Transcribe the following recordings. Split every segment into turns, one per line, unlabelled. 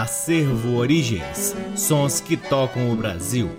Acervo Origens Sons que tocam o Brasil.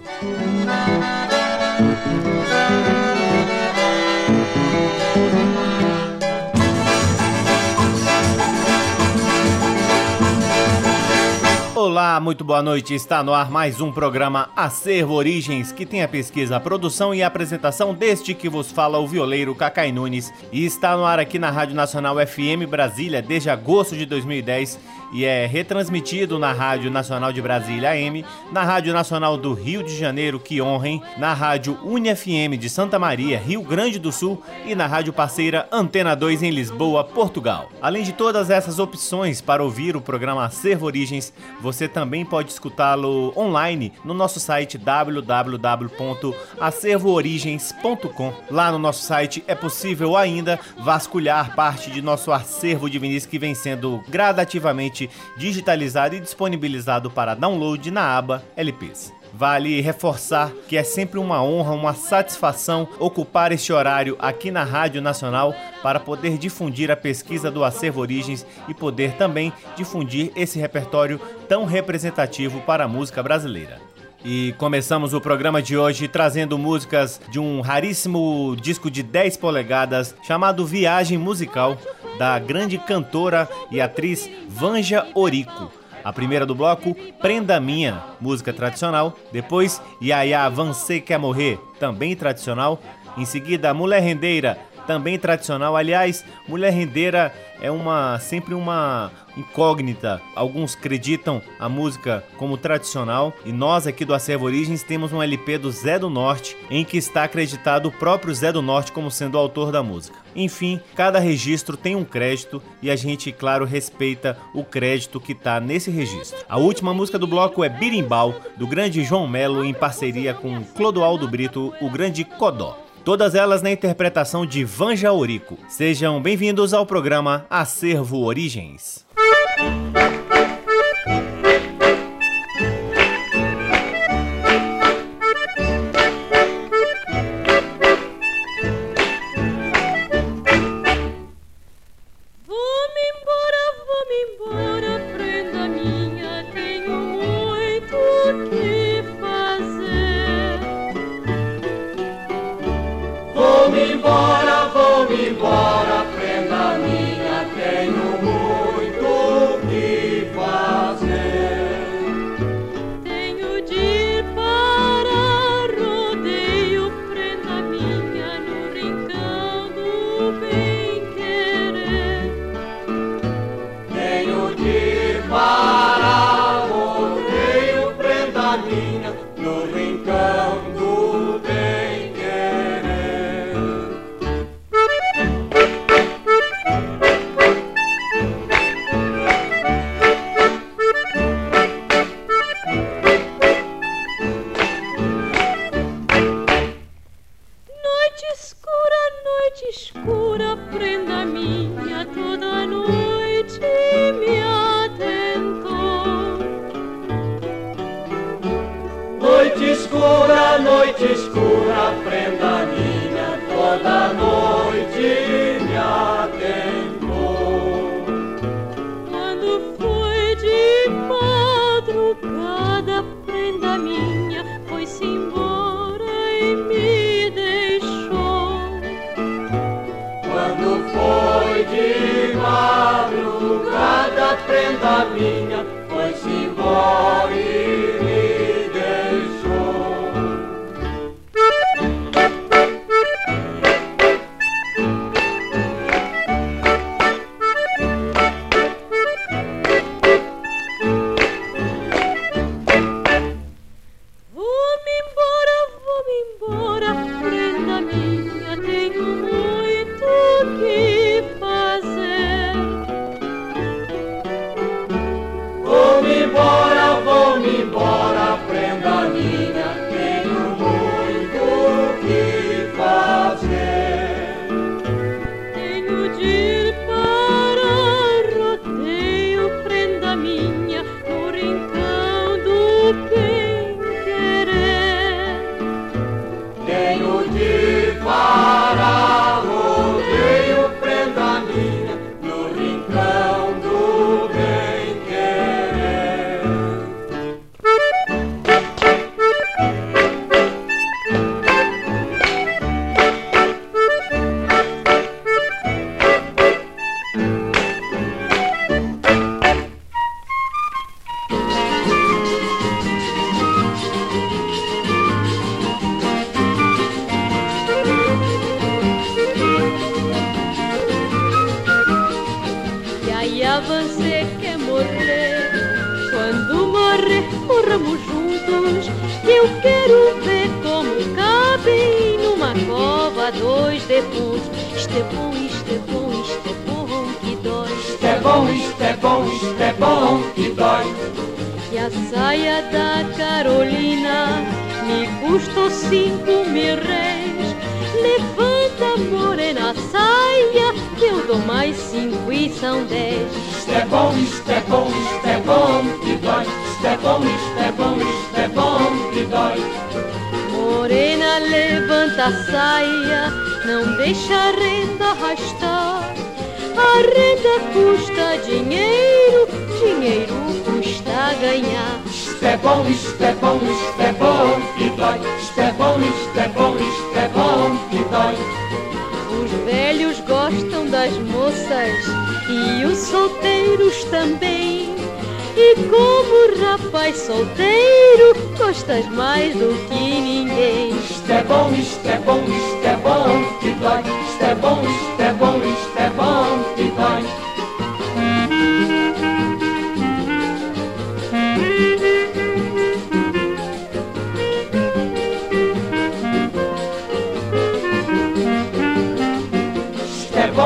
Olá, muito boa noite. Está no ar mais um programa Acervo Origens, que tem a pesquisa, a produção e a apresentação deste que vos fala o violeiro Cacai Nunes. E está no ar aqui na Rádio Nacional FM Brasília desde agosto de 2010 e é retransmitido na Rádio Nacional de Brasília AM, na Rádio Nacional do Rio de Janeiro, que honrem, na Rádio UniFM de Santa Maria, Rio Grande do Sul e na Rádio Parceira Antena 2 em Lisboa, Portugal. Além de todas essas opções para ouvir o programa Acervo Origens, você também pode escutá-lo online no nosso site www.acervoorigens.com. Lá no nosso site é possível ainda vasculhar parte de nosso acervo de Vinícius que vem sendo gradativamente digitalizado e disponibilizado para download na aba LPs. Vale reforçar que é sempre uma honra, uma satisfação ocupar este horário aqui na Rádio Nacional para poder difundir a pesquisa do Acervo Origens e poder também difundir esse repertório tão representativo para a música brasileira. E começamos o programa de hoje trazendo músicas de um raríssimo disco de 10 polegadas chamado Viagem Musical, da grande cantora e atriz Vanja Orico. A primeira do bloco, Prenda Minha, música tradicional. Depois, Yaya Você Quer Morrer, também tradicional. Em seguida, Mulher Rendeira, também tradicional. Aliás, Mulher Rendeira é uma sempre uma incógnita. Alguns acreditam a música como tradicional e nós aqui do Acervo Origens temos um LP do Zé do Norte em que está acreditado o próprio Zé do Norte como sendo o autor da música. Enfim, cada registro tem um crédito e a gente, claro, respeita o crédito que está nesse registro. A última música do bloco é Birimbau, do grande João Melo em parceria com Clodoaldo Brito, o grande Codó. Todas elas na interpretação de Vanja Aurico. Sejam bem-vindos ao programa Acervo Origens.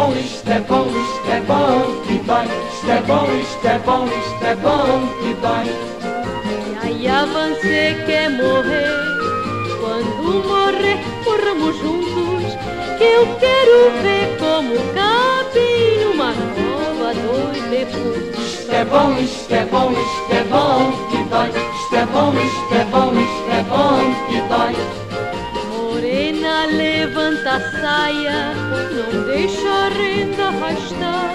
É é isto é bom que dói.
Isto é bom, é bom, isto é bom que dói.
E aí você quer morrer. Quando morrer, morramos juntos. Que eu quero ver como cabe numa cova dois.
Isto é bom, isto é bom, isto é bom que dói. Isto é bom, isto
levanta a saia, não deixa a renda arrastar.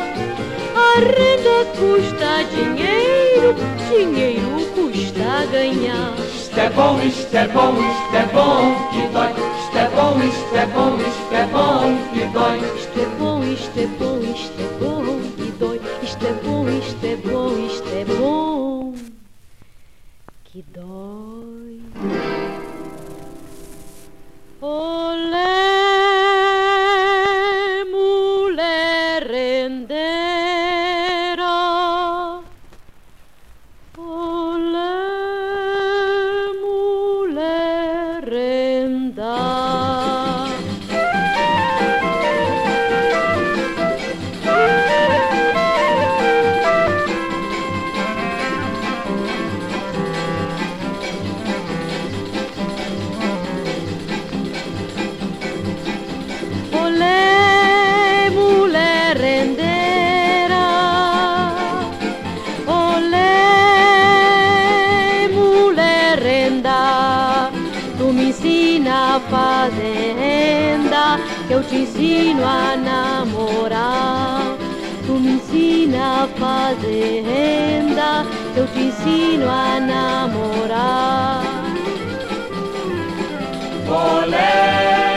A renda custa dinheiro, dinheiro custa ganhar.
Isto é bom, isto é bom, isto é bom que dói. Isto é bom, isto é bom, isto é bom que dói.
Isto é bom, isto é bom, isto é bom que dói. Isto é bom, isto é bom, isto é bom que dói. A que eu te ensino a namorar.
Olé,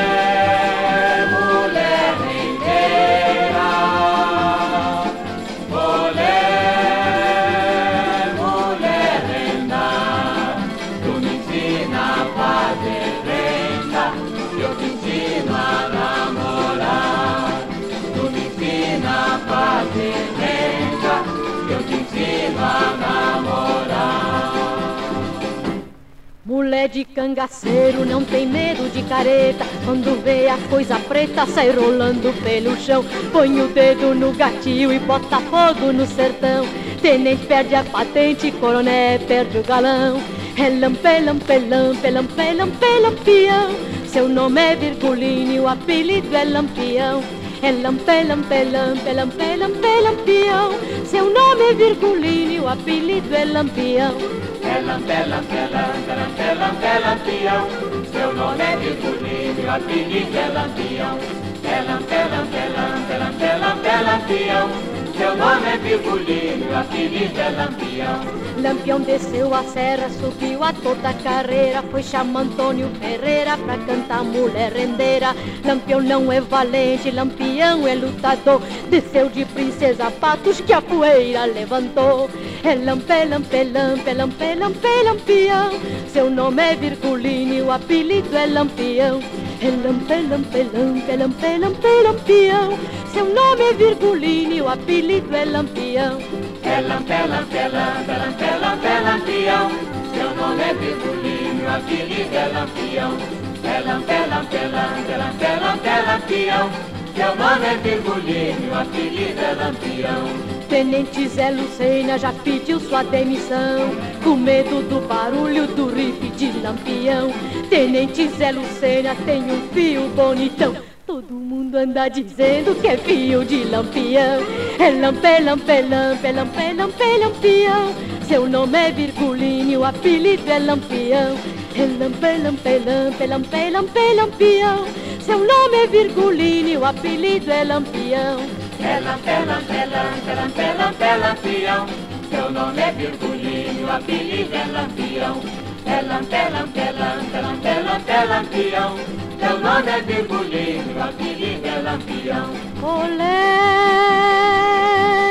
Mulher
de cangaceiro não tem medo de careta. Quando vê a coisa preta, sai rolando pelo chão. Põe o dedo no gatilho e bota fogo no sertão. Tenente perde a patente, coroné perde o galão. É lampe, lampe, lampe, lampe, lampião. Seu nome é Virgulino, o apelido é Lampião. É lampe, lampe, lampe, lampe, lampião. Seu nome é Virgulino, o apelido é Lampião.
Ela, bela, bela, bela, bela, bela, lampião. Seu nome é Virgulino, o apelido é Lampião. Ela, bela, bela, bela, bela, bela, lampião. Seu nome é Virgulino, apelido é Lampião.
Lampião desceu a serra, subiu a toda carreira, foi chamar Antônio Ferreira pra cantar mulher rendeira. Lampião não é valente, Lampião é lutador, desceu de princesa Patos que a poeira levantou. É lampe, lampe, lampe, lampe, lampe, lampião. Seu nome é Virgulino, o apelido é Lampião. Lampe, lampe, lampe, lampe, lampe, lampião. Seu nome é Virgulino, o apelido é Lampião.
É lampé, lampé, lampé, lampé, lampé, lampião. Seu nome é Virgulino, o apelido é Lampião. É lampé, lampé, lampé, lampé, lampé, lampião. Seu nome é Virgulino, apelido é Lampião.
Tenente Zé Lucena já pediu sua demissão Com medo do barulho do riff de lampião. Tenente Zé Lucena tem um fio bonitão. Todo mundo anda dizendo que é fio de lampião. É lampé, lampé, lampé, lampé, lampé, lampião. Seu nome é Virgulino, o apelido é lampião. É lampé, lampé, lampé, lampé, lampé, lampião Seu nome é Virgulino, o apelido é lampião
É lampé, lampé, lampé, lampé, lampé, lampião. Seu nome é Virgulino, o apelido é Lampião. É lampé, lampé, lampé, lampé, lampé, lampião. Seu nome é Virgulino, o apelido é Lampião.
Olé,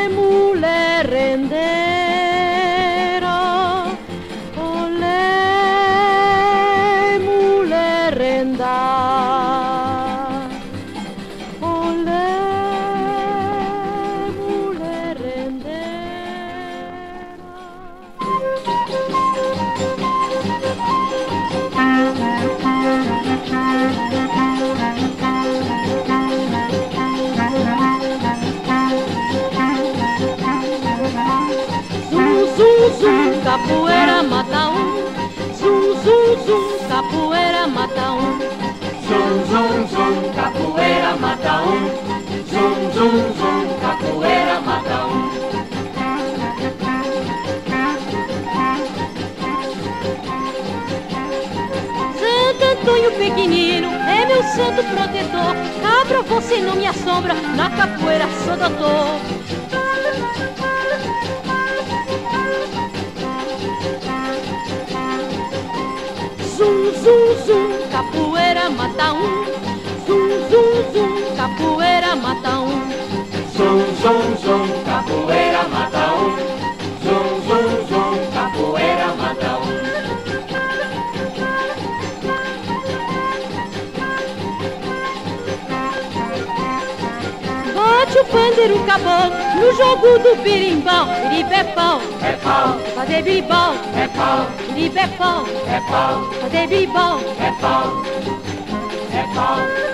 mulher rendeira capoeira mata um. Zum, zum, zum, capoeira mata um.
Zum, zum, zum, capoeira mata um. Zum, zum, zum, capoeira mata um.
Santo Antônio pequenino é meu santo protetor. Cabra, você não me assombra, na capoeira sou doutor. Mata um. Zum, zum, zum, capoeira mata um.
Zum, zum, zum, capoeira mata um. Zum, zum, zum, capoeira mata um.
Bate o pandeiro caboclo no jogo do birimbau. Biribé pau,
É pau,
fazer biribau.
é pau,
Biribé pau,
é pau,
fazer biribau.
é pau. É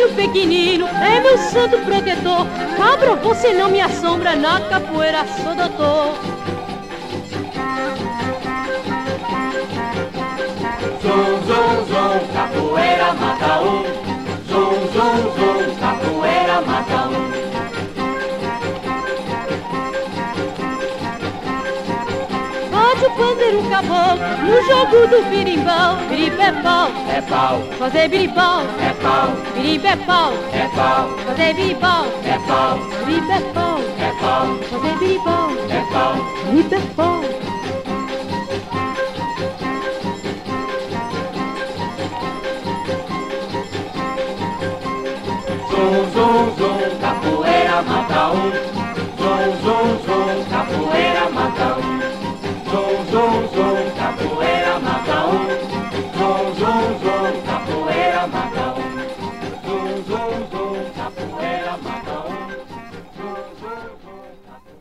Antônio pequenino é meu santo protetor. Cabra, você não me assombra, na capoeira sou doutor.
Zum, zum, zum, capoeira mata um.
No jogo do birimbau. Biribé pau,
É pau,
fazer biribau.
é pau,
Biribé pau,
é pau,
fazer biribau.
é pau,
Biribé pau,
é pau,
fazer biribau.
é pau.
Biribé pau.
Zum, zum, zum, capoeira mata um. Zum, zum, zum, capoeira mata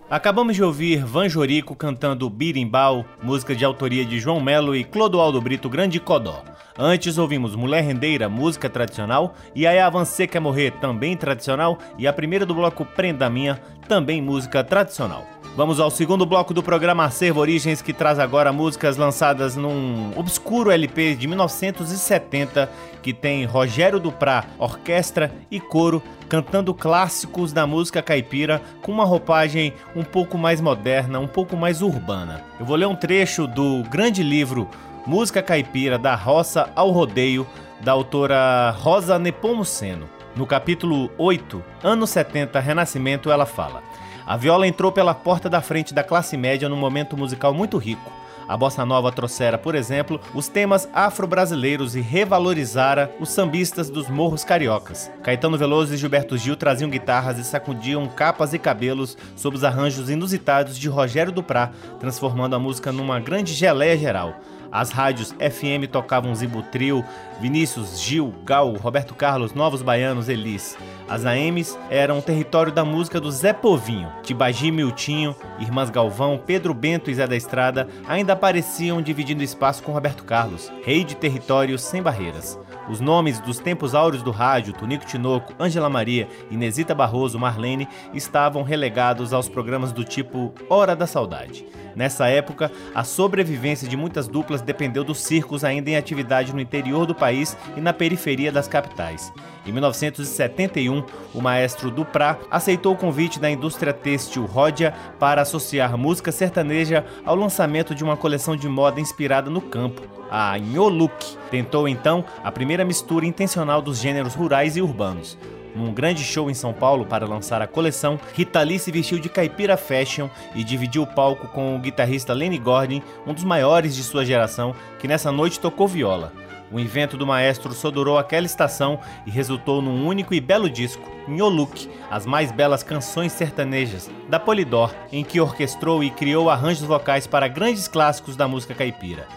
Acabamos de ouvir Van Jorico cantando Birimbau, música de autoria de João Melo e Clodoaldo Brito Grande Codó. Antes ouvimos Mulher Rendeira, música tradicional, e aí Avancê Quer Morrer, também tradicional, e a primeira do bloco Prenda Minha, também música tradicional. Vamos ao segundo bloco do programa Acervo Origens, que traz agora músicas lançadas num obscuro LP de 1970, que tem Rogério Duprá, orquestra e coro, cantando clássicos da música caipira com uma roupagem um pouco mais moderna, um pouco mais urbana. Eu vou ler um trecho do grande livro Música Caipira da Roça ao Rodeio, da autora Rosa Nepomuceno. No capítulo 8, Anos 70 Renascimento, ela fala: A viola entrou pela porta da frente da classe média num momento musical muito rico. A bossa nova trouxera, por exemplo, os temas afro-brasileiros e revalorizara os sambistas dos morros cariocas. Caetano Veloso e Gilberto Gil traziam guitarras e sacudiam capas e cabelos sob os arranjos inusitados de Rogério Duprá, transformando a música numa grande geleia geral. As rádios FM tocavam Zibutril, Vinícius, Gil, Gal, Roberto Carlos, Novos Baianos, Elis. As AMs eram território da música do Zé Povinho. Tibagi Miltinho, Irmãs Galvão, Pedro Bento e Zé da Estrada ainda apareciam dividindo espaço com Roberto Carlos, rei de territórios sem barreiras. Os nomes dos tempos áureos do rádio, Tonico Tinoco, Ângela Maria, Inesita Barroso, Marlene, estavam relegados aos programas do tipo Hora da Saudade. Nessa época, a sobrevivência de muitas duplas dependeu dos circos ainda em atividade no interior do país e na periferia das capitais. Em 1971, o maestro Duprá aceitou o convite da indústria têxtil Ródia para associar música sertaneja ao lançamento de uma coleção de moda inspirada no campo, a Nholuc. Tentou então a primeira mistura intencional dos gêneros rurais e urbanos. Num grande show em São Paulo para lançar a coleção, Rita Lee se vestiu de caipira fashion e dividiu o palco com o guitarrista Lenny Gordon, um dos maiores de sua geração, que nessa noite tocou viola. O invento do maestro sodorou aquela estação e resultou num único e belo disco, Nholuc, as mais belas canções sertanejas, da Polidor, em que orquestrou e criou arranjos vocais para grandes clássicos da música caipira.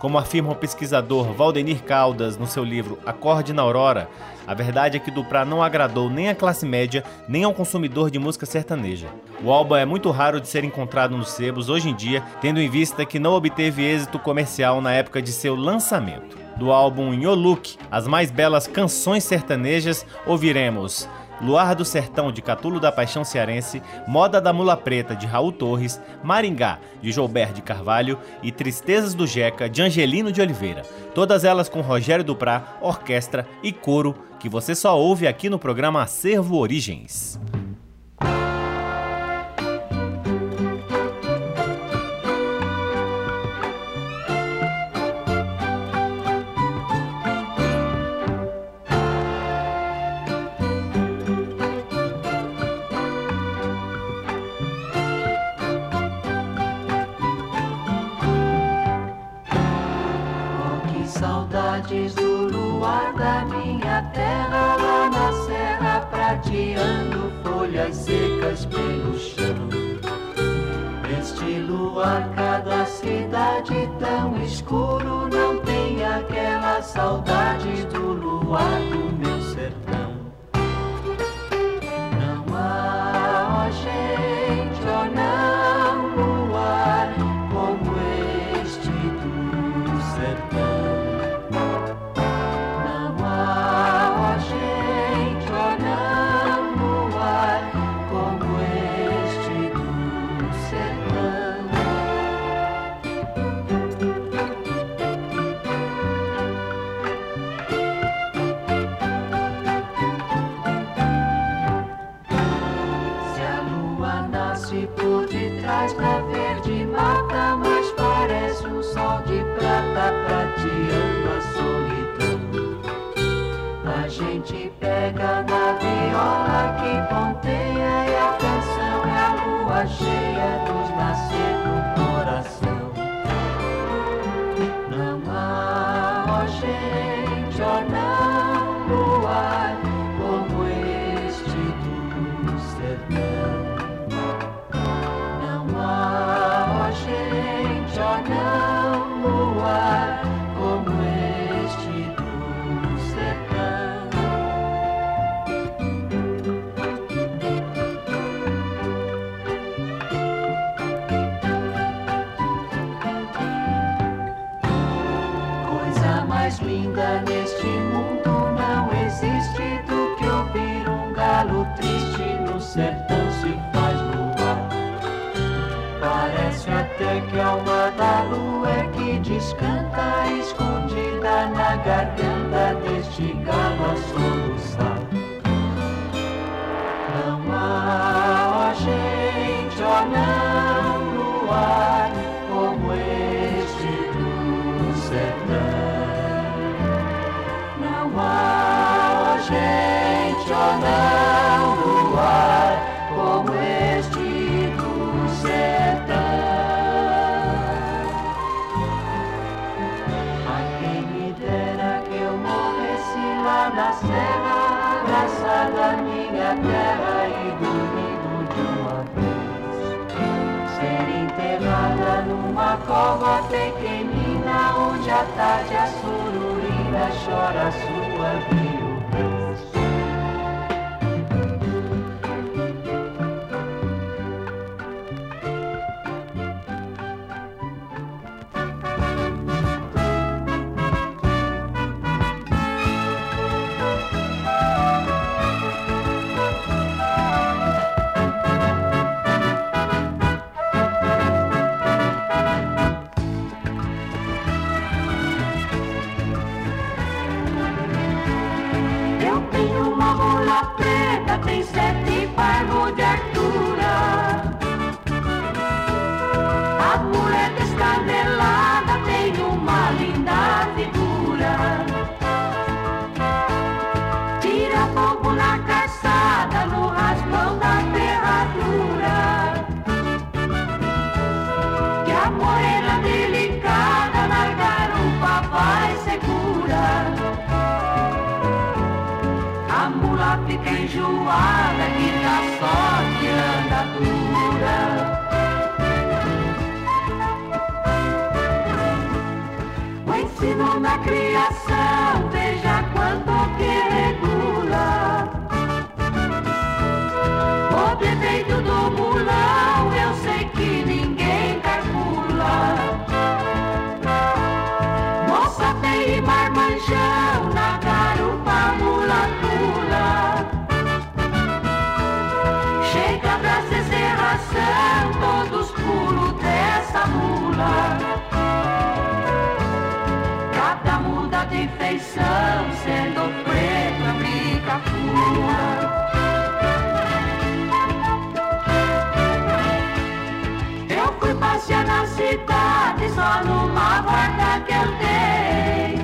Como afirma o pesquisador Valdenir Caldas no seu livro Acorde na Aurora, a verdade é que Duprá não agradou nem à classe média, nem ao consumidor de música sertaneja. O álbum é muito raro de ser encontrado nos sebos hoje em dia, tendo em vista que não obteve êxito comercial na época de seu lançamento. Do álbum Nholuc, as mais belas canções sertanejas, ouviremos Luar do Sertão de Catulo da Paixão Cearense, Moda da Mula Preta de Raul Torres, Maringá de Joubert de Carvalho e Tristezas do Jeca de Angelino de Oliveira. Todas elas com Rogério Duprá, orquestra e coro, que você só ouve aqui no programa Acervo Origens.
that the cidade só numa porta que eu dei.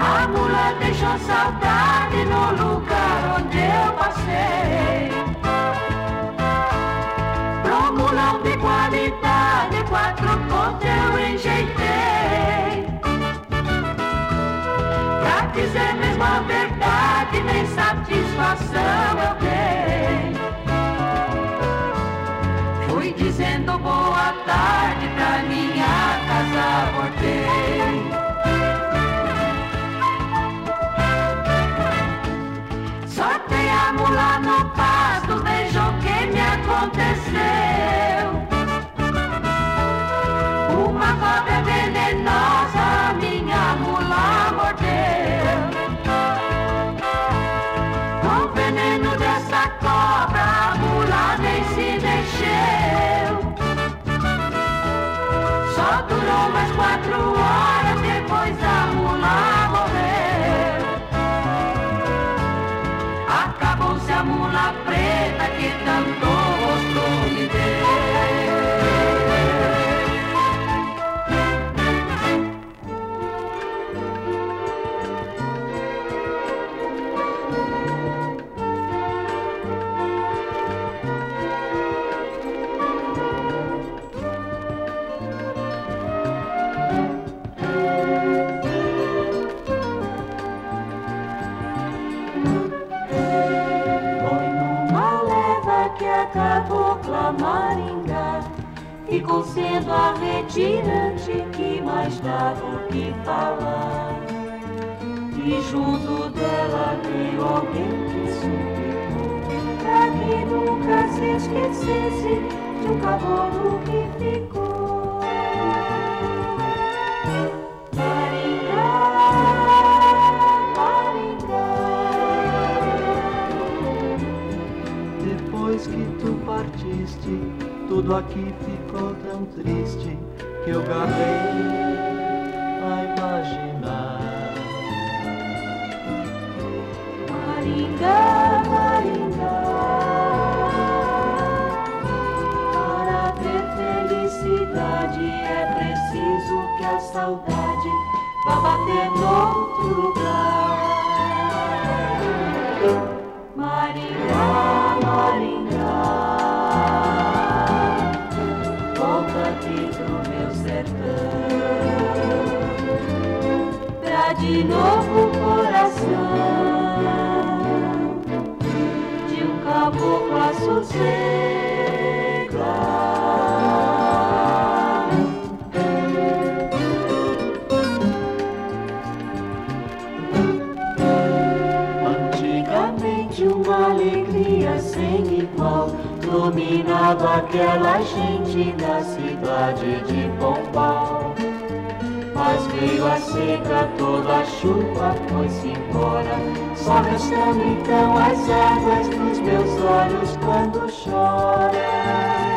A mula deixou saudade no lugar onde eu passei. Pro mulão de qualidade, quatro pontos eu enjeitei. Pra dizer mesmo a verdade, nem satisfação eu
dei. Sendo a retirante que mais dava o que falar. E junto dela veio alguém que suplicou pra que nunca se esquecesse de um cavalo que ficou. Maringá, Maringá.
Depois que tu partiste tudo aqui ficou tão triste que eu garrei a imaginar.
Maringá, Maringá, para ter felicidade é preciso que a saudade vá bater noutro lugar. novo
coração de um caboclo a sossegar.
Antigamente uma alegria sem igual dominava aquela gente da cidade de Pombal. Mas veio a seca, toda a chuva foi-se embora, só restando então as águas dos meus olhos quando chora.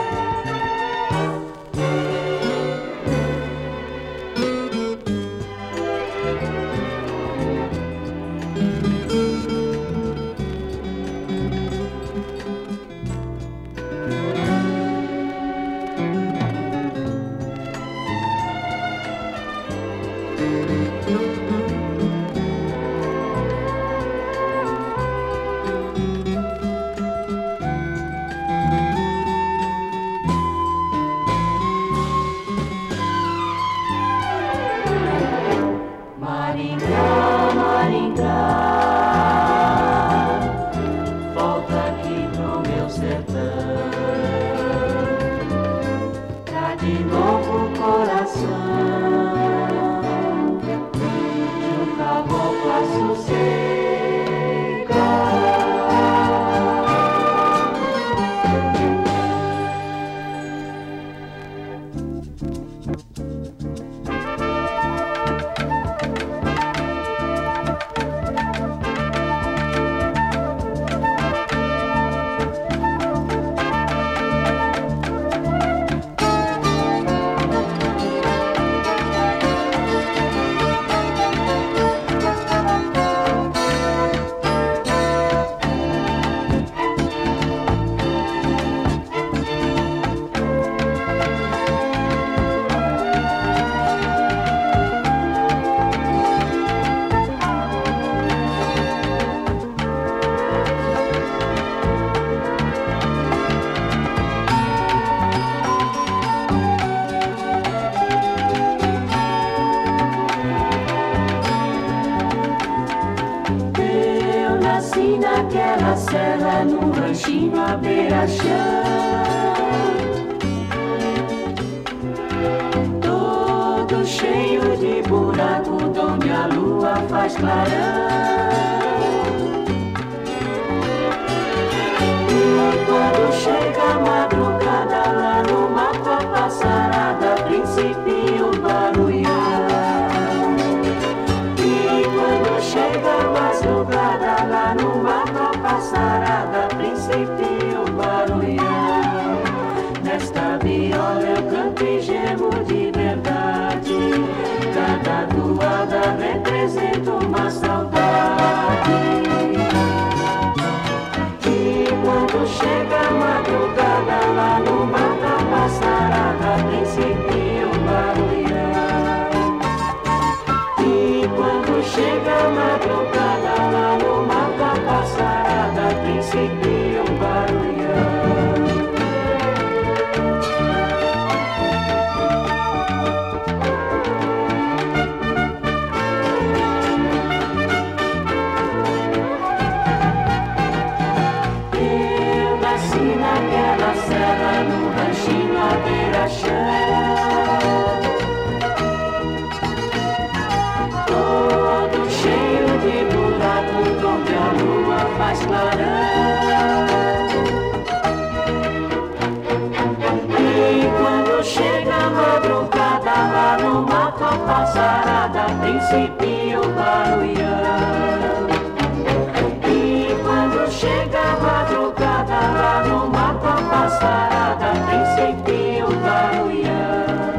passarada principio barulhão.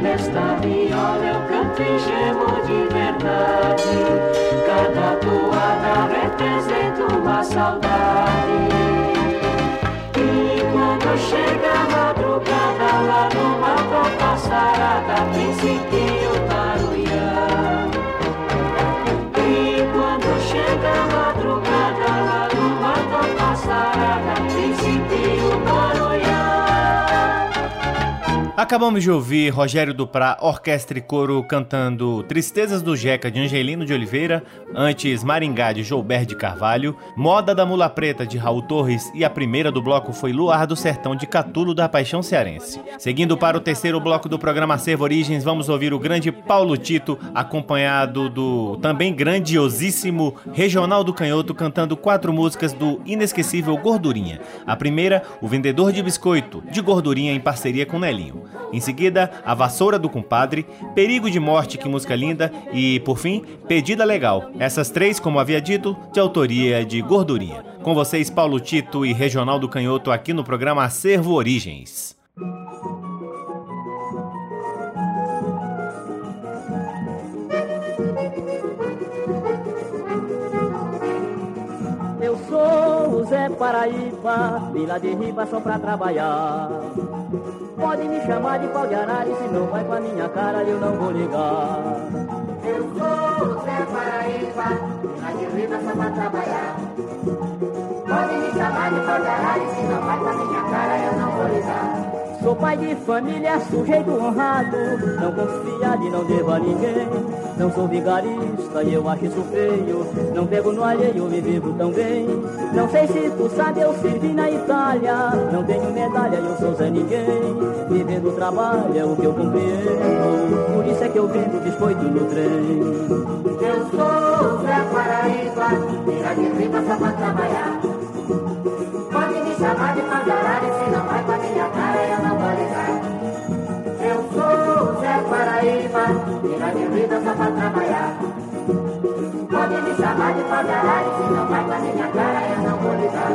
Nesta viola eu canto e gemo de verdade. Cada toada representa uma saudade. E quando chega
Acabamos de ouvir Rogério Duprá, orquestra e coro cantando Tristezas do Jeca de Angelino de Oliveira, antes Maringá de Joubert de Carvalho, Moda da Mula Preta de Raul Torres e a primeira do bloco foi Luar do Sertão de Catulo da Paixão Cearense. Seguindo para o terceiro bloco do programa Servo Origens, vamos ouvir o grande Paulo Tito, acompanhado do também grandiosíssimo Regional do Canhoto, cantando quatro músicas do inesquecível Gordurinha. A primeira, O Vendedor de Biscoito, de Gordurinha em parceria com Nelinho. Em seguida, A Vassoura do Compadre, Perigo de Morte, que música linda, e, por fim, Pedida Legal. Essas três, como havia dito, de autoria de Gordurinha. Com vocês, Paulo Tito e Regional do Canhoto aqui no programa Acervo Origens.
Zé Paraíba, vila de riba só pra trabalhar. Pode me chamar de pau de arara se não vai com a minha cara eu não vou ligar.
Eu sou o Zé Paraíba, na de vida só pra trabalhar. Pode me chamar de pau de arara se não vai com a minha cara eu não vou ligar.
Sou pai de família, sujeito honrado, não confiado e não devo a ninguém. Não sou vigarista e eu acho isso feio, não pego no alheio e vivo tão bem. Não sei se tu sabe, eu servi na Itália, não tenho medalha eu sou Zé Ninguém. Vivendo trabalho é o que eu compreendo, por isso é que eu vendo biscoito no trem.
Eu sou Zé Paraíba, tira de riba só pra trabalhar. Tira de vida só pra trabalhar. Pode me chamar de e se não vai com a minha cara eu não vou ligar.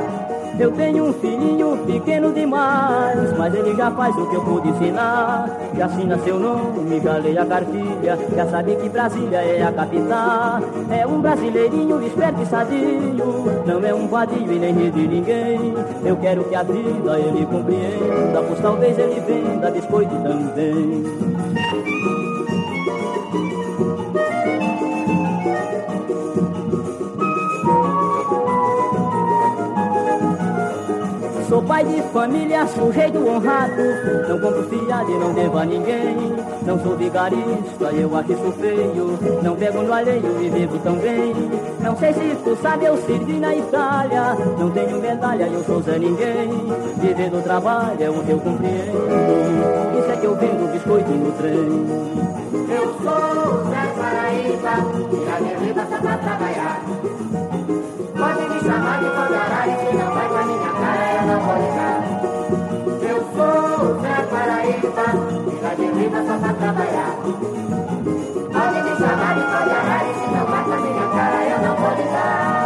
Eu tenho um filhinho pequeno demais, mas ele já faz o que eu pude ensinar. Já assina seu nome, já lê a cartilha, já sabe que Brasília é a capital. É um brasileirinho esperto e sadio, não é um vadio e nem ri de ninguém. Eu quero que a vida ele compreenda, pois talvez ele venda biscoito também. Pai de família, sujeito honrado, não compro fiado e não devo a ninguém. Não sou vigarista, eu acho isso feio, não pego no alheio e vivo tão bem. Não sei se tu sabe, eu servi na Itália, não tenho medalha, eu sou Zé Ninguém. Viver do trabalho é o que eu compreendo, isso é que eu vendo biscoito no trem.
Eu sou Zé Paraíba, tira de riba só pra trabalhar. Pra trabalhar. Pode me chamar de e se não vai com a minha cara eu não vou ligar.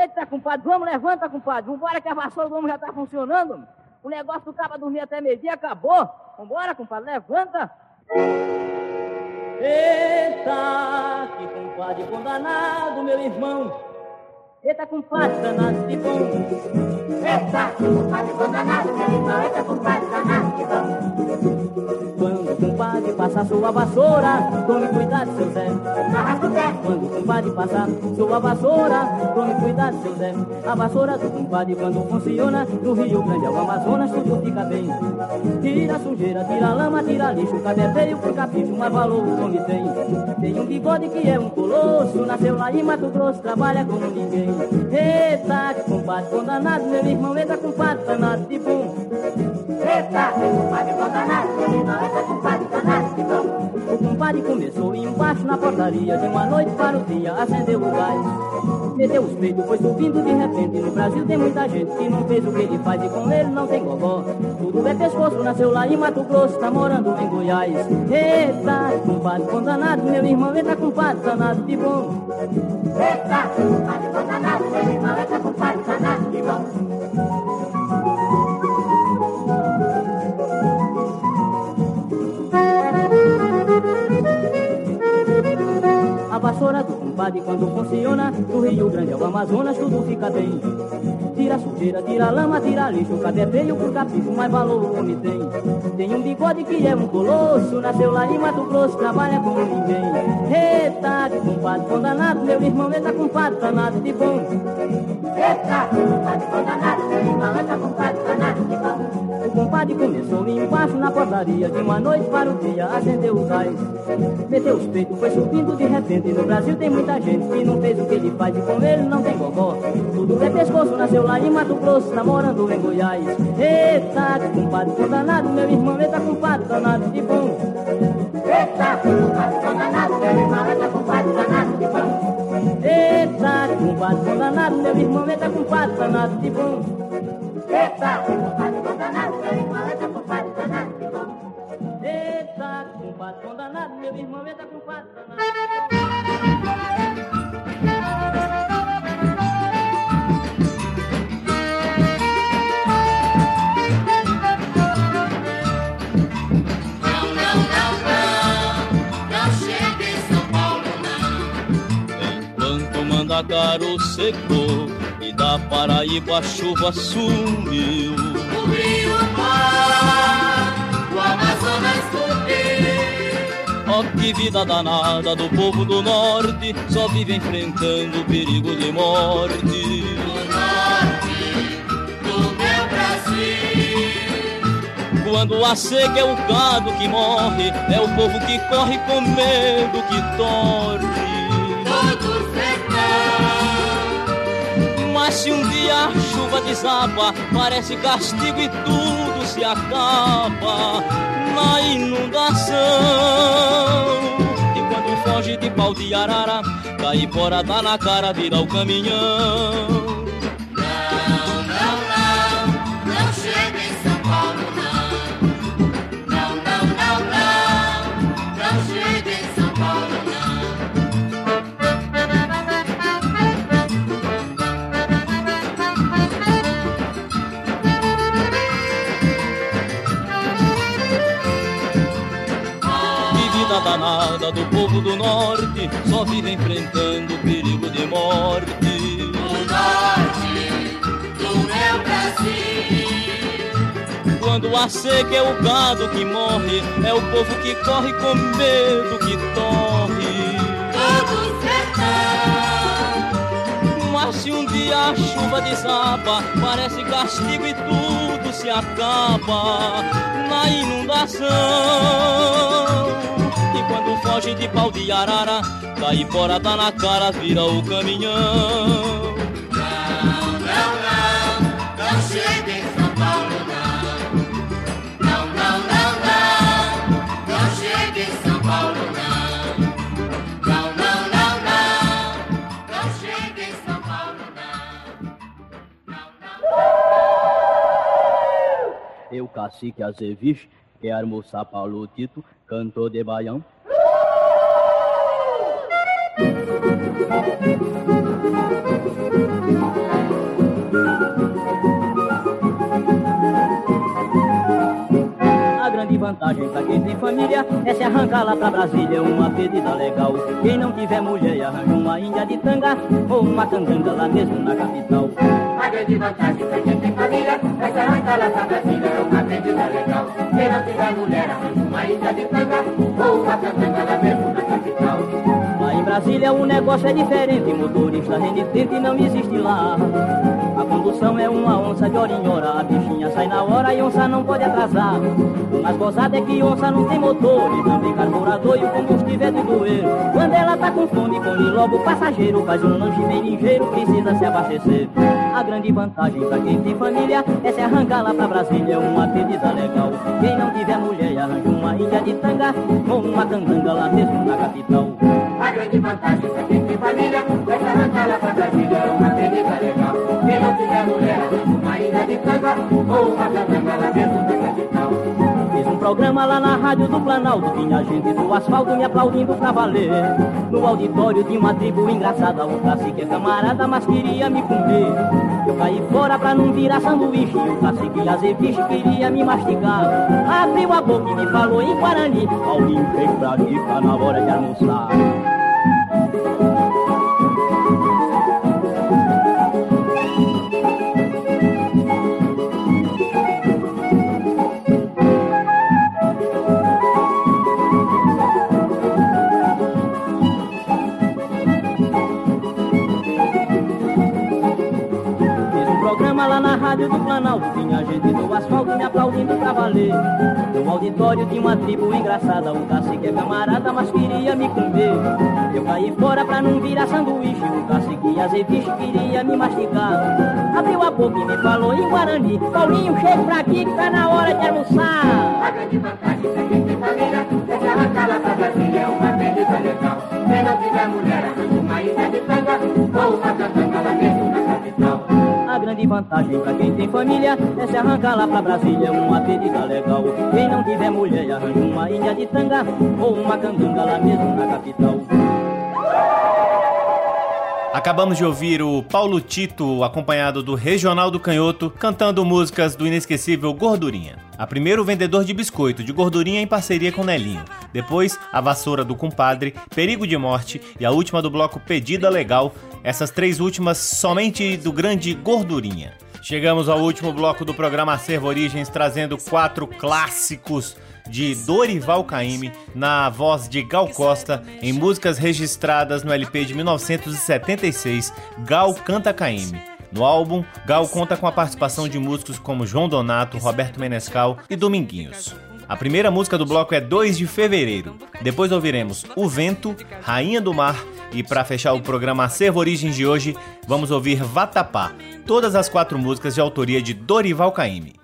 Eita, compadre, vamos, levanta, compadre. Vambora que a vassoura do homem já tá funcionando. O negócio do cabo dormir até meio-dia acabou. Vambora, compadre, levanta. Eita, que compadre condanado, meu irmão. Eita, compadre danado de bom.
Que compadre condanado, meu irmão, eita, compadre danado de bom.
Quando o compadre passa sua vassoura, tome cuidado, seu Zé. Quando o compadre passa sua vassoura, tome cuidado, seu Zé. A vassoura do compadre, quando funciona, no Rio Grande ao Amazonas, tudo fica bem. Tira sujeira, tira lama, tira lixo, cadê feio por capricho, mas valor o homem tem. Tem um bigode que é um colosso, nasceu lá em Mato Grosso, trabalha como ninguém. Eita, que compadre condanado, meu irmão, eita, compadre danado de bom.
eita, compadre condanado, meu irmão, eita, compadre bom.
O compadre começou embaixo na portaria. De uma noite para o dia acendeu o gás. Meteu os peitos, foi subindo de repente. No Brasil tem muita gente que não fez o que ele faz. E com ele não tem gogó. Tudo é pescoço, nasceu lá em Mato Grosso Tá morando em Goiás. Eita, compadre condanado Meu irmão, entra compadre danado de bom.
Eita, compadre condanado, meu irmão, eita, compadre danado de bom.
Compadre quando funciona Do Rio Grande ao Amazonas tudo fica bem. Tira sujeira, tira lama, tira lixo Cadê feio por capricho, mais valor o homem tem. Tem um bigode que é um colosso Nasceu lá em Mato Grosso, trabalha como ninguém. Eita, que compadre condanado Meu irmão, eita compadre danado de bom.
Eita, compadre condanado, meu irmão, eita, compadre danado de bom.
O macho na portaria de uma noite para o dia acendeu o gás. Meteu os peitos, foi subindo de repente. No Brasil tem muita gente que não fez o que ele faz e com ele não tem gogó. Tudo é pescoço, nasceu lá em Mato Grosso, tá morando em Goiás. Eita, compadre, tô danado, meu irmão, eita, compadre, danado de bom.
Eita, compadre, tô danado, meu irmão, eita, compadre, danado de bom.
Eita, compadre, tô danado, meu irmão, eita, compadre, danado de bom.
Eita, compadre,
chega em São Paulo, não.
Enquanto Mandacaru secou e da Paraíba a chuva sumiu. Que vida danada do povo do norte, só vive enfrentando o perigo de morte.
O norte do meu Brasil.
Quando a seca é o gado que morre, é o povo que corre com medo que torce.
Todo sertão,
Mas se um dia a chuva desaba, parece castigo e tudo se acaba na inundação. E quando foge de pau de arara, caipora dá na cara, vira o caminhão. Danada do povo do norte, só vive enfrentando o perigo de morte.
O norte do meu Brasil.
Quando a seca é o gado que morre, é o povo que corre com medo que torre.
Todo sertão,
Mas se um dia a chuva desaba, parece castigo e tudo se acaba na inundação. Quando foge de pau de arara, caipora dá na cara, vira o caminhão.
não, não, não, não chega em São Paulo, não. Não, não, não, não, não chega em São Paulo, não. Não, não, não, não, não chega em São Paulo, não. Não, não.
Eu, cacique Azeviche, quero moçar Paulo Tito, cantor de baião. A grande vantagem pra quem tem família é se arrancar lá pra Brasília uma pedida legal. Quem não tiver mulher arranja uma índia de tanga ou uma candanga lá mesmo na capital.
A grande vantagem pra quem tem família se arrancar lá pra Brasília, é uma pedida legal. Não tiver mulher, arranja uma ilha de tanga ou uma candanga lá mesmo na capital.
Lá em Brasília o negócio é diferente, motorista renitente não existe lá. A condução é uma onça de hora em hora, a bichinha sai na hora e onça não pode atrasar. O mais gozado é que onça não tem motor e não carburador e o combustível é de doer. Quando ela tá com fome, come logo o passageiro, faz um lanche bem ligeiro, precisa se abastecer. A grande vantagem pra quem tem família é se arrancar lá pra Brasília, uma pedida legal. Quem não tiver mulher, arranja uma ilha de tanga ou uma candanga lá mesmo na capital.
A grande vantagem pra quem tem família é se arrancar lá pra Brasília, é uma pedida legal. Quem não tiver mulher, arranja uma ilha de tanga ou uma candanga lá mesmo na capital.
Programa lá na rádio do Planalto. Tinha gente do asfalto me aplaudindo pra valer. No auditório de uma tribo engraçada O cacique é camarada, mas queria me comer Eu caí fora pra não virar sanduíche o cacique azeviche queria me mastigar. Abriu a boca e me falou em Guarani Paulinho vem pra cá na hora de almoçar lado do Planalto tinha gente no asfalto me aplaudindo pra valer. No auditório de uma tribo engraçada, o cacique é camarada, mas queria me comer. Eu caí fora pra não virar sanduíche, o cacique azeviche queria me mastigar. Abriu a boca e me falou em Guarani, Paulinho, chega pra aqui que tá na hora de almoçar.
A grande vantagem pra quem tem família é se arrancar lá pra Brasília, é uma medida legal. Quem não tiver mulher, arranja uma ilha de tanga, ou uma cantanga
grande vantagem pra quem tem família é se arrancar lá pra Brasília, uma pedida legal. Quem não tiver mulher, arranja uma ilha de tanga, ou uma cantanga lá mesmo na capital.
Acabamos de ouvir o Paulo Tito, acompanhado do Regional do Canhoto, cantando músicas do inesquecível Gordurinha. A primeiro o vendedor de biscoito de gordurinha em parceria com Nelinho. Depois, a vassoura do compadre, Perigo de Morte e a última do bloco Pedida Legal. Essas três últimas somente do grande Gordurinha. Chegamos ao último bloco do programa Acervo Origens, trazendo quatro clássicos de Dorival Caymmi na voz de Gal Costa em músicas registradas no LP de 1976, Gal Canta Caymmi. No álbum, Gal conta com a participação de músicos como João Donato, Roberto Menescal e Dominguinhos. A primeira música do bloco é 2 de fevereiro. Depois ouviremos O Vento, Rainha do Mar e para fechar o programa Acervo Origens de hoje, vamos ouvir Vatapá, todas as quatro músicas de autoria de Dorival Caymmi.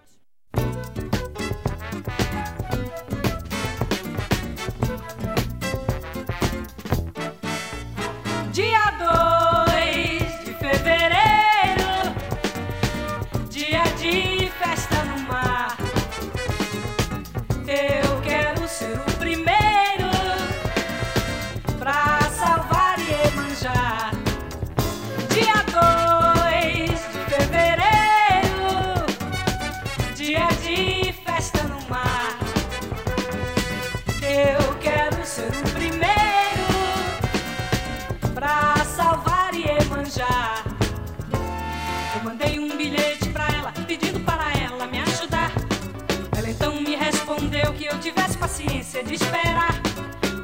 Paciência de esperar.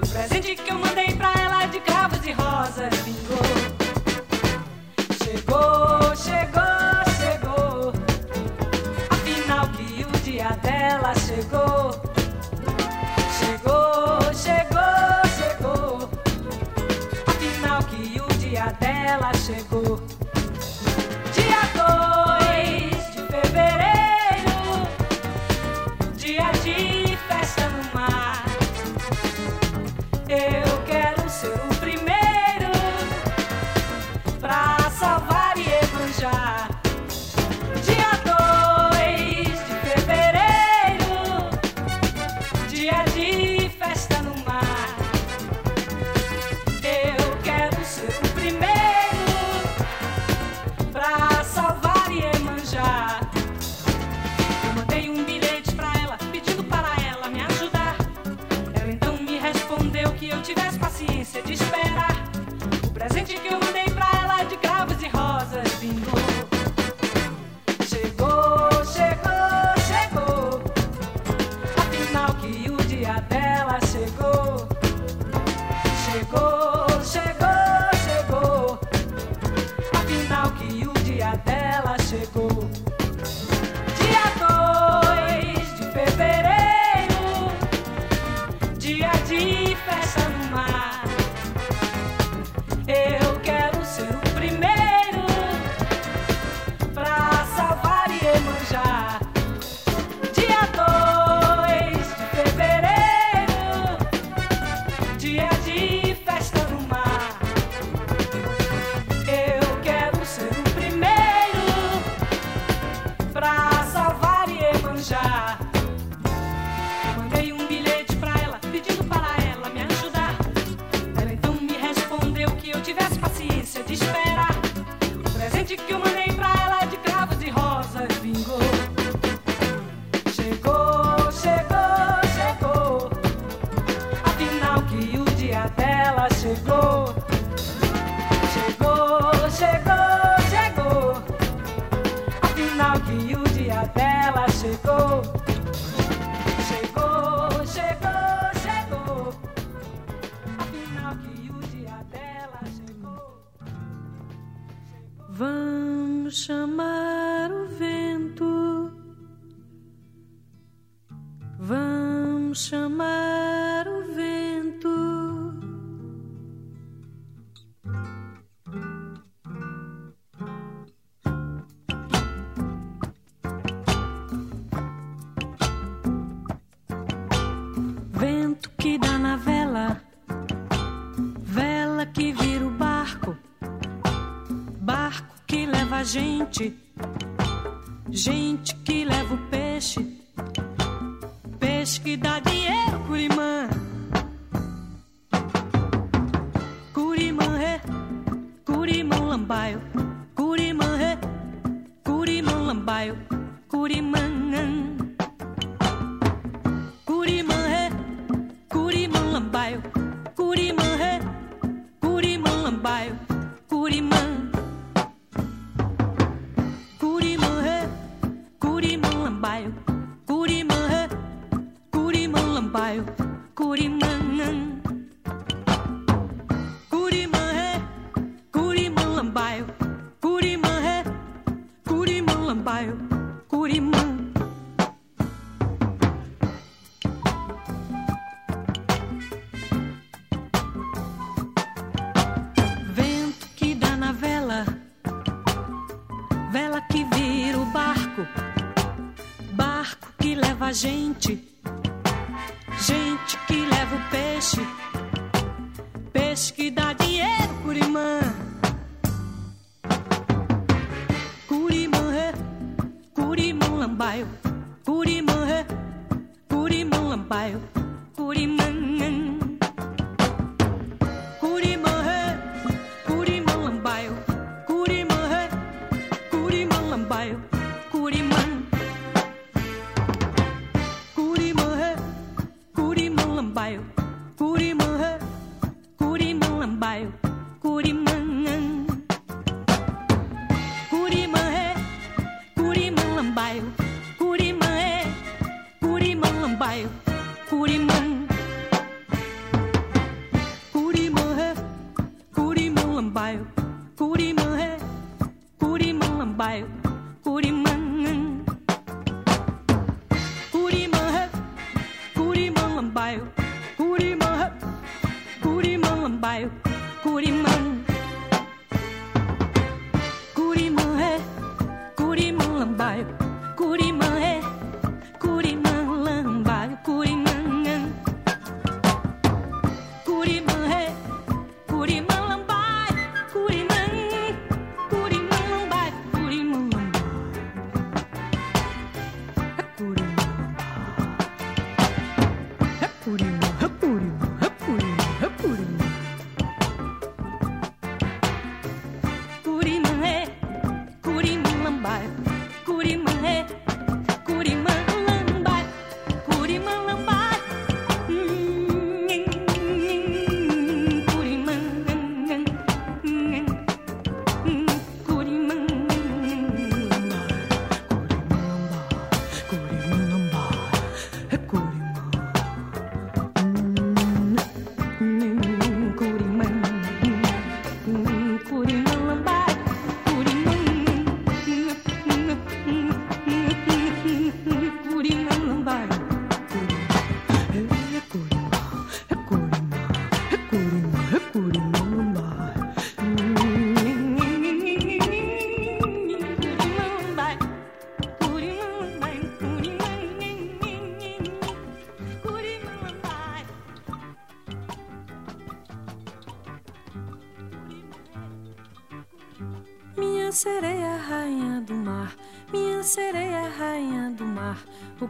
O presente que eu mandei pra ela de cravos e rosas vingou. Chegou, chegou, chegou. Afinal que o dia dela. Chegou,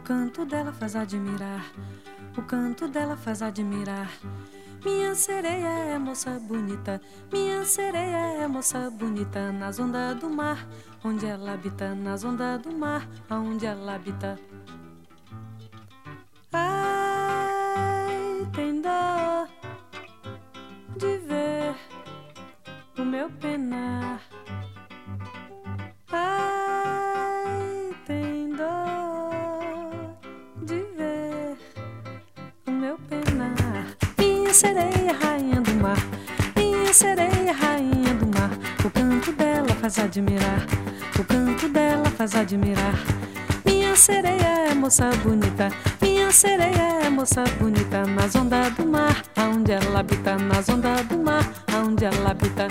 canto dela faz
admirar, o
canto dela faz admirar. Minha sereia é moça bonita, minha sereia é moça bonita, nas ondas do mar, onde ela habita, nas ondas do mar, aonde ela habita. Ai, tem dó de ver o meu penar. Minha sereia, rainha do mar, minha sereia, rainha do mar. O canto dela faz admirar, o canto dela faz admirar. Minha sereia é moça bonita, minha sereia é moça bonita. Nas ondas do mar, aonde ela habita, nas ondas do mar, aonde ela habita.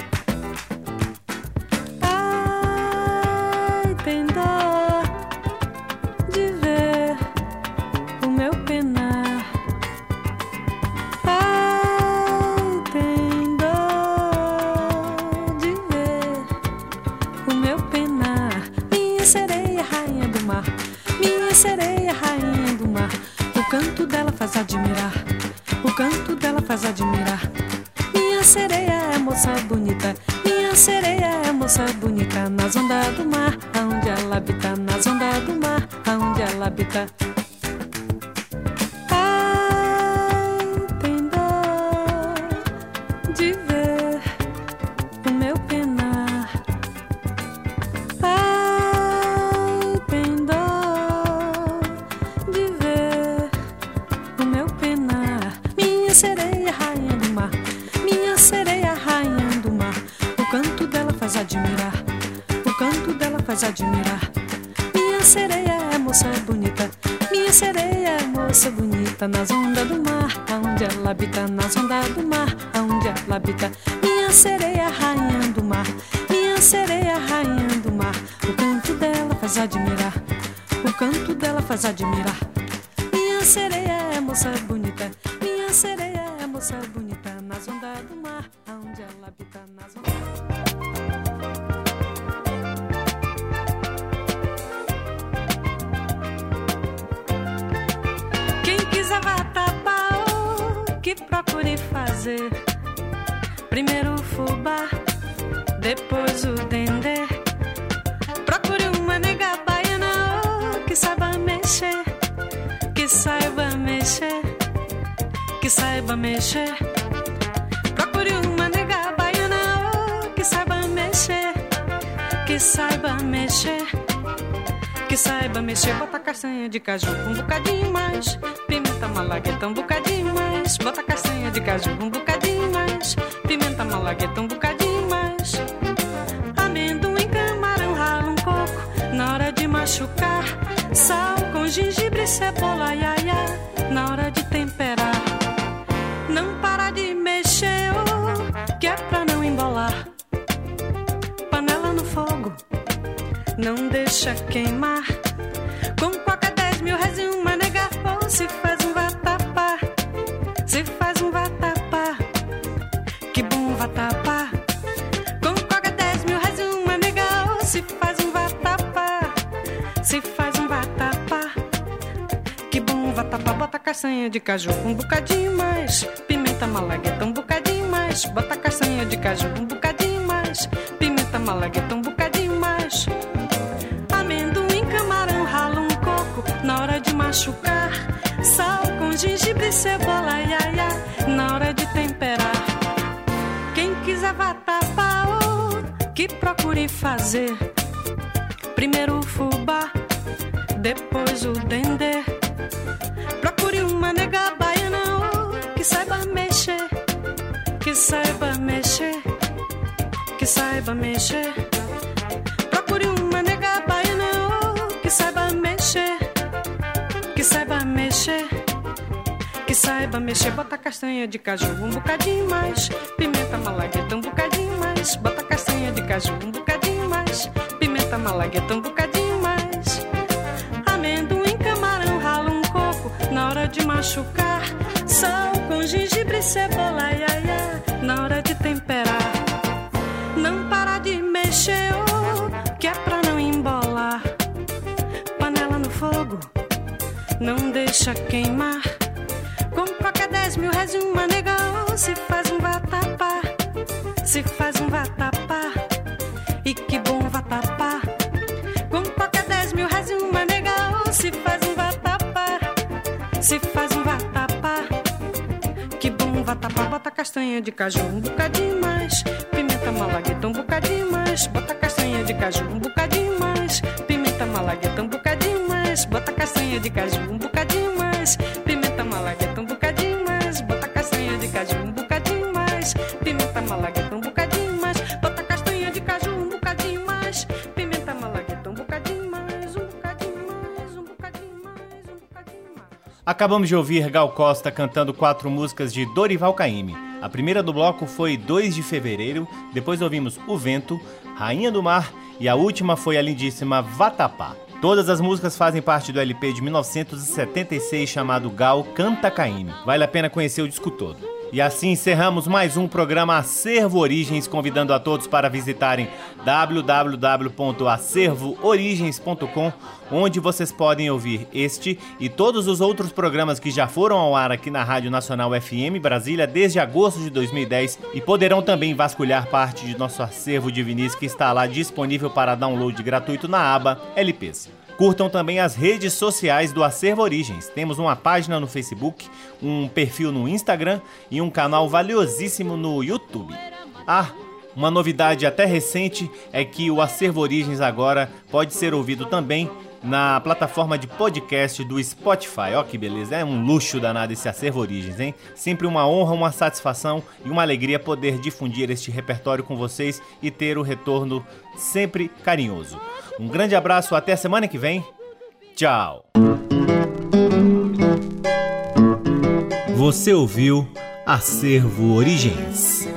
Minha sereia é moça bonita, minha sereia é moça bonita. Nas ondas do mar, aonde ela habita, nas ondas do mar, aonde ela habita. Minha sereia, rainha do mar, minha sereia, rainha do mar. O canto dela faz admirar, o canto dela faz admirar. Minha sereia é moça bonita. Saiba mexer. Procure uma nega baiana oh, que saiba mexer, que saiba mexer, que saiba mexer. Bota castanha de caju um bocadinho mais, pimenta malagueta um bocadinho mais. Bota castanha de caju um bocadinho mais, pimenta malagueta um bocadinho machucar. Sal com gengibre, cebola, iaia, na hora de temperar. Não para de mexer, oh, que é pra não embolar. Panela no fogo, não deixa queimar. Que bom vatapá. Bota castanha de caju, um bocadinho mais pimenta malagueta um bocadinho mais, bota castanha de caju um bocadinho mais, pimenta malagueta um bocadinho mais. Amendoim, camarão, rala um coco na hora de machucar. Sal com gengibre, cebola, iaia, na hora de temperar. Quem quiser vatapá, oh, que procure fazer. Primeiro o fubá, depois o dendê. Que saiba que saiba mexer, que saiba mexer. Procure uma nega baiana oh, que saiba mexer, que saiba mexer, que saiba mexer. Bota castanha de caju um bocadinho mais, pimenta malagueta um bocadinho mais. Bota castanha de caju um bocadinho mais, pimenta malagueta um bocadinho mais. Amendoim, camarão, rala um coco na hora de machucar. Sal com gengibre, cebola, ia, ia na hora de temperar. Não para de mexer, oh, que é pra não embolar. Panela no fogo, não deixa queimar. Com qualquer 10 mil reais e uma nega, oh, se faz um vatapá. Se faz um vatapá, e que bom que bom vatapá castanha de caju um bocadinho mais, pimenta malagueta um bocadinho mais, bota castanha de caju um bocadinho mais, pimenta malagueta um bocadinho mais, bota castanha de caju um bocadinho mais, pimenta
Acabamos de ouvir Gal Costa cantando quatro músicas de Dorival Caymmi. A primeira do bloco foi 2 de fevereiro, depois ouvimos O Vento, Rainha do Mar e a última foi a lindíssima Vatapá. Todas as músicas fazem parte do LP de 1976 chamado Gal Canta Caymmi. Vale a pena conhecer o disco todo. E assim encerramos mais um programa Acervo Origens, convidando a todos para visitarem www.acervoorigens.com, onde vocês podem ouvir este e todos os outros programas que já foram ao ar aqui na Rádio Nacional FM Brasília desde agosto de 2010 e poderão também vasculhar parte de nosso acervo de vinis que está lá disponível para download gratuito na aba LPs. Curtam também as redes sociais do Acervo Origens. Temos uma página no Facebook, um perfil no Instagram e um canal valiosíssimo no YouTube. Ah, uma novidade até recente é que o Acervo Origens agora pode ser ouvido também na plataforma de podcast do Spotify. Ó que beleza, é um luxo danado esse Acervo Origens, hein? Sempre uma honra, uma satisfação e uma alegria poder difundir este repertório com vocês e ter o retorno sempre carinhoso. Um grande abraço, até a semana que vem. Tchau. Você ouviu Acervo Origens.